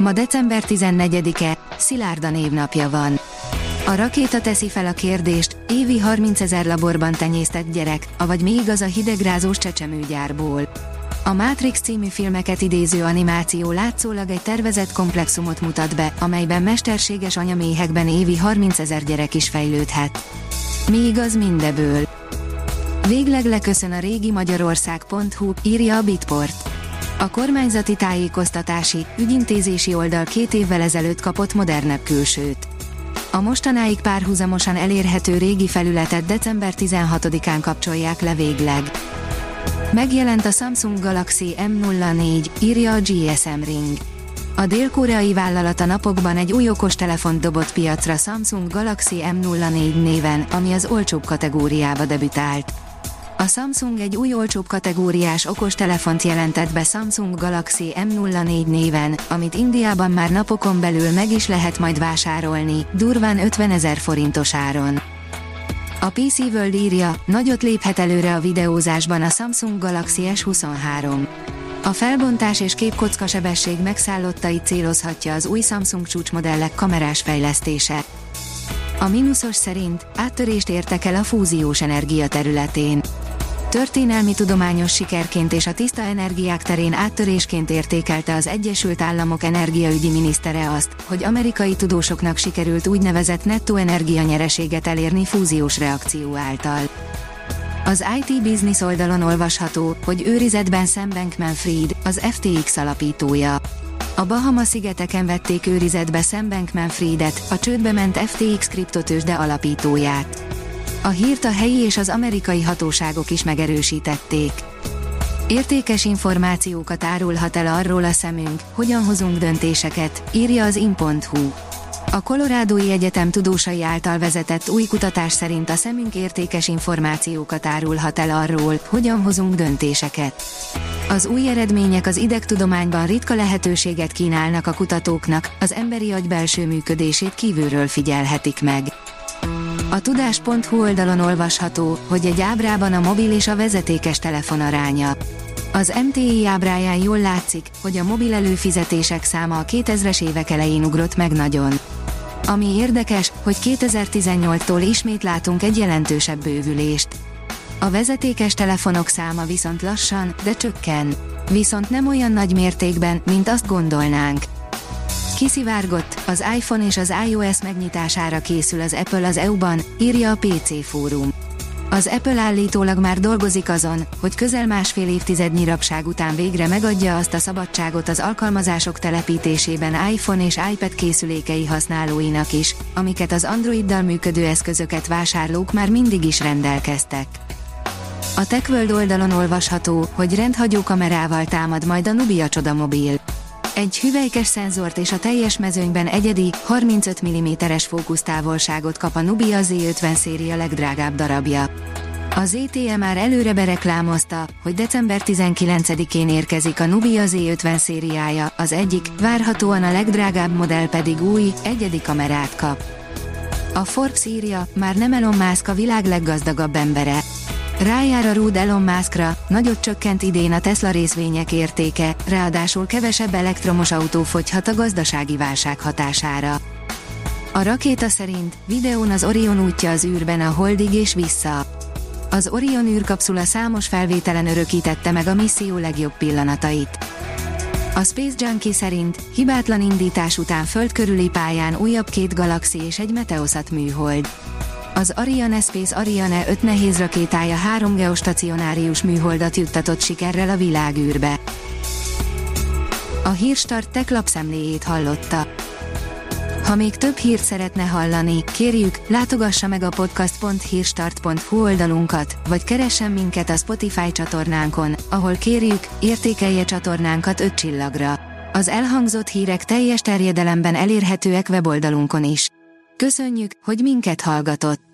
Ma december 14-e, Szilárda névnapja van. A rakéta teszi fel a kérdést, évi 30 ezer laborban tenyésztett gyerek, avagy még az a hidegrázós csecsemőgyárból. A Matrix című filmeket idéző animáció látszólag egy tervezett komplexumot mutat be, amelyben mesterséges anyaméhekben évi 30 ezer gyerek is fejlődhet. Mi igaz mindeből? Végleg leköszön a régi Magyarország.hu, írja a Bitport. A kormányzati tájékoztatási, ügyintézési oldal két évvel ezelőtt kapott modernebb külsőt. A mostanáig párhuzamosan elérhető régi felületet december 16-án kapcsolják le végleg. Megjelent a Samsung Galaxy M04, írja a GSM Ring. A dél-koreai vállalat a napokban egy új okostelefont dobott piacra Samsung Galaxy M04 néven, ami az olcsóbb kategóriába debütált. A Samsung egy új olcsóbb kategóriás okostelefont jelentett be Samsung Galaxy M04 néven, amit Indiában már napokon belül meg is lehet majd vásárolni, durván 50 ezer forintos áron. A PC World írja, nagyot léphet előre a videózásban a Samsung Galaxy S23. A felbontás és képkocka sebesség megszállottai célozhatja az új Samsung csúcsmodellek kamerás fejlesztése. A mínuszos szerint áttörést értek el a fúziós energia területén. Történelmi tudományos sikerként és a tiszta energiák terén áttörésként értékelte az Egyesült Államok energiaügyi minisztere azt, hogy amerikai tudósoknak sikerült úgynevezett nettó energianyereséget elérni fúziós reakció által. Az IT Business oldalon olvasható, hogy őrizetben Sam Bankman-Fried, az FTX alapítója. A Bahama-szigeteken vették őrizetbe Sam Bankman-Friedet, a csődbe ment FTX kriptotősde alapítóját. A hírt a helyi és az amerikai hatóságok is megerősítették. Értékes információkat árulhat el arról a szemünk, hogyan hozunk döntéseket, írja az in.hu. A Colorádói Egyetem tudósai által vezetett új kutatás szerint a szemünk értékes információkat árulhat el arról, hogyan hozunk döntéseket. Az új eredmények az idegtudományban ritka lehetőséget kínálnak a kutatóknak, az emberi agy belső működését kívülről figyelhetik meg. A tudás.hu oldalon olvasható, hogy egy ábrában a mobil és a vezetékes telefon aránya. Az MTI ábráján jól látszik, hogy a mobil előfizetések száma a 2000-es évek elején ugrott meg nagyon. Ami érdekes, hogy 2018-tól ismét látunk egy jelentősebb bővülést. A vezetékes telefonok száma viszont lassan, de csökken. Viszont nem olyan nagy mértékben, mint azt gondolnánk. Kiszivárgott, az iPhone és az iOS megnyitására készül az Apple az EU-ban, írja a PC fórum. Az Apple állítólag már dolgozik azon, hogy közel másfél évtizednyi rabság után végre megadja azt a szabadságot az alkalmazások telepítésében iPhone és iPad készülékei használóinak is, amiket az Androiddal működő eszközöket vásárlók már mindig is rendelkeztek. A TechWorld oldalon olvasható, hogy rendhagyó kamerával támad majd a Nubia Csoda mobil. Egy hüvelykes szenzort és a teljes mezőnyben egyedi, 35 mm-es fókusztávolságot kap a Nubia Z50 széria legdrágább darabja. A ZTE már előre bereklámozta, hogy december 19-én érkezik a Nubia Z50 szériája, az egyik, várhatóan a legdrágább modell pedig új, egyedi kamerát kap. A Forbes írja, már nem Elon Musk a világ leggazdagabb embere. Rájár a rúd Elon Muskra, nagyot csökkent idén a Tesla részvények értéke, ráadásul kevesebb elektromos autó fogyhat a gazdasági válság hatására. A rakéta szerint videón az Orion útja az űrben a Holdig és vissza. Az Orion űrkapszula számos felvételen örökítette meg a misszió legjobb pillanatait. A Space Junkie szerint hibátlan indítás után föld pályán újabb két galaxi és egy Meteosat műhold. Az Ariane Space Ariane 5 nehéz rakétája három geostacionárius műholdat juttatott sikerrel a világűrbe. A Hírstart tech lapszemléjét hallotta. Ha még több hírt szeretne hallani, kérjük, látogassa meg a podcast.hírstart.hu oldalunkat, vagy keressen minket a Spotify csatornánkon, ahol kérjük, értékelje csatornánkat 5 csillagra. Az elhangzott hírek teljes terjedelemben elérhetőek weboldalunkon is. Köszönjük, hogy minket hallgatott!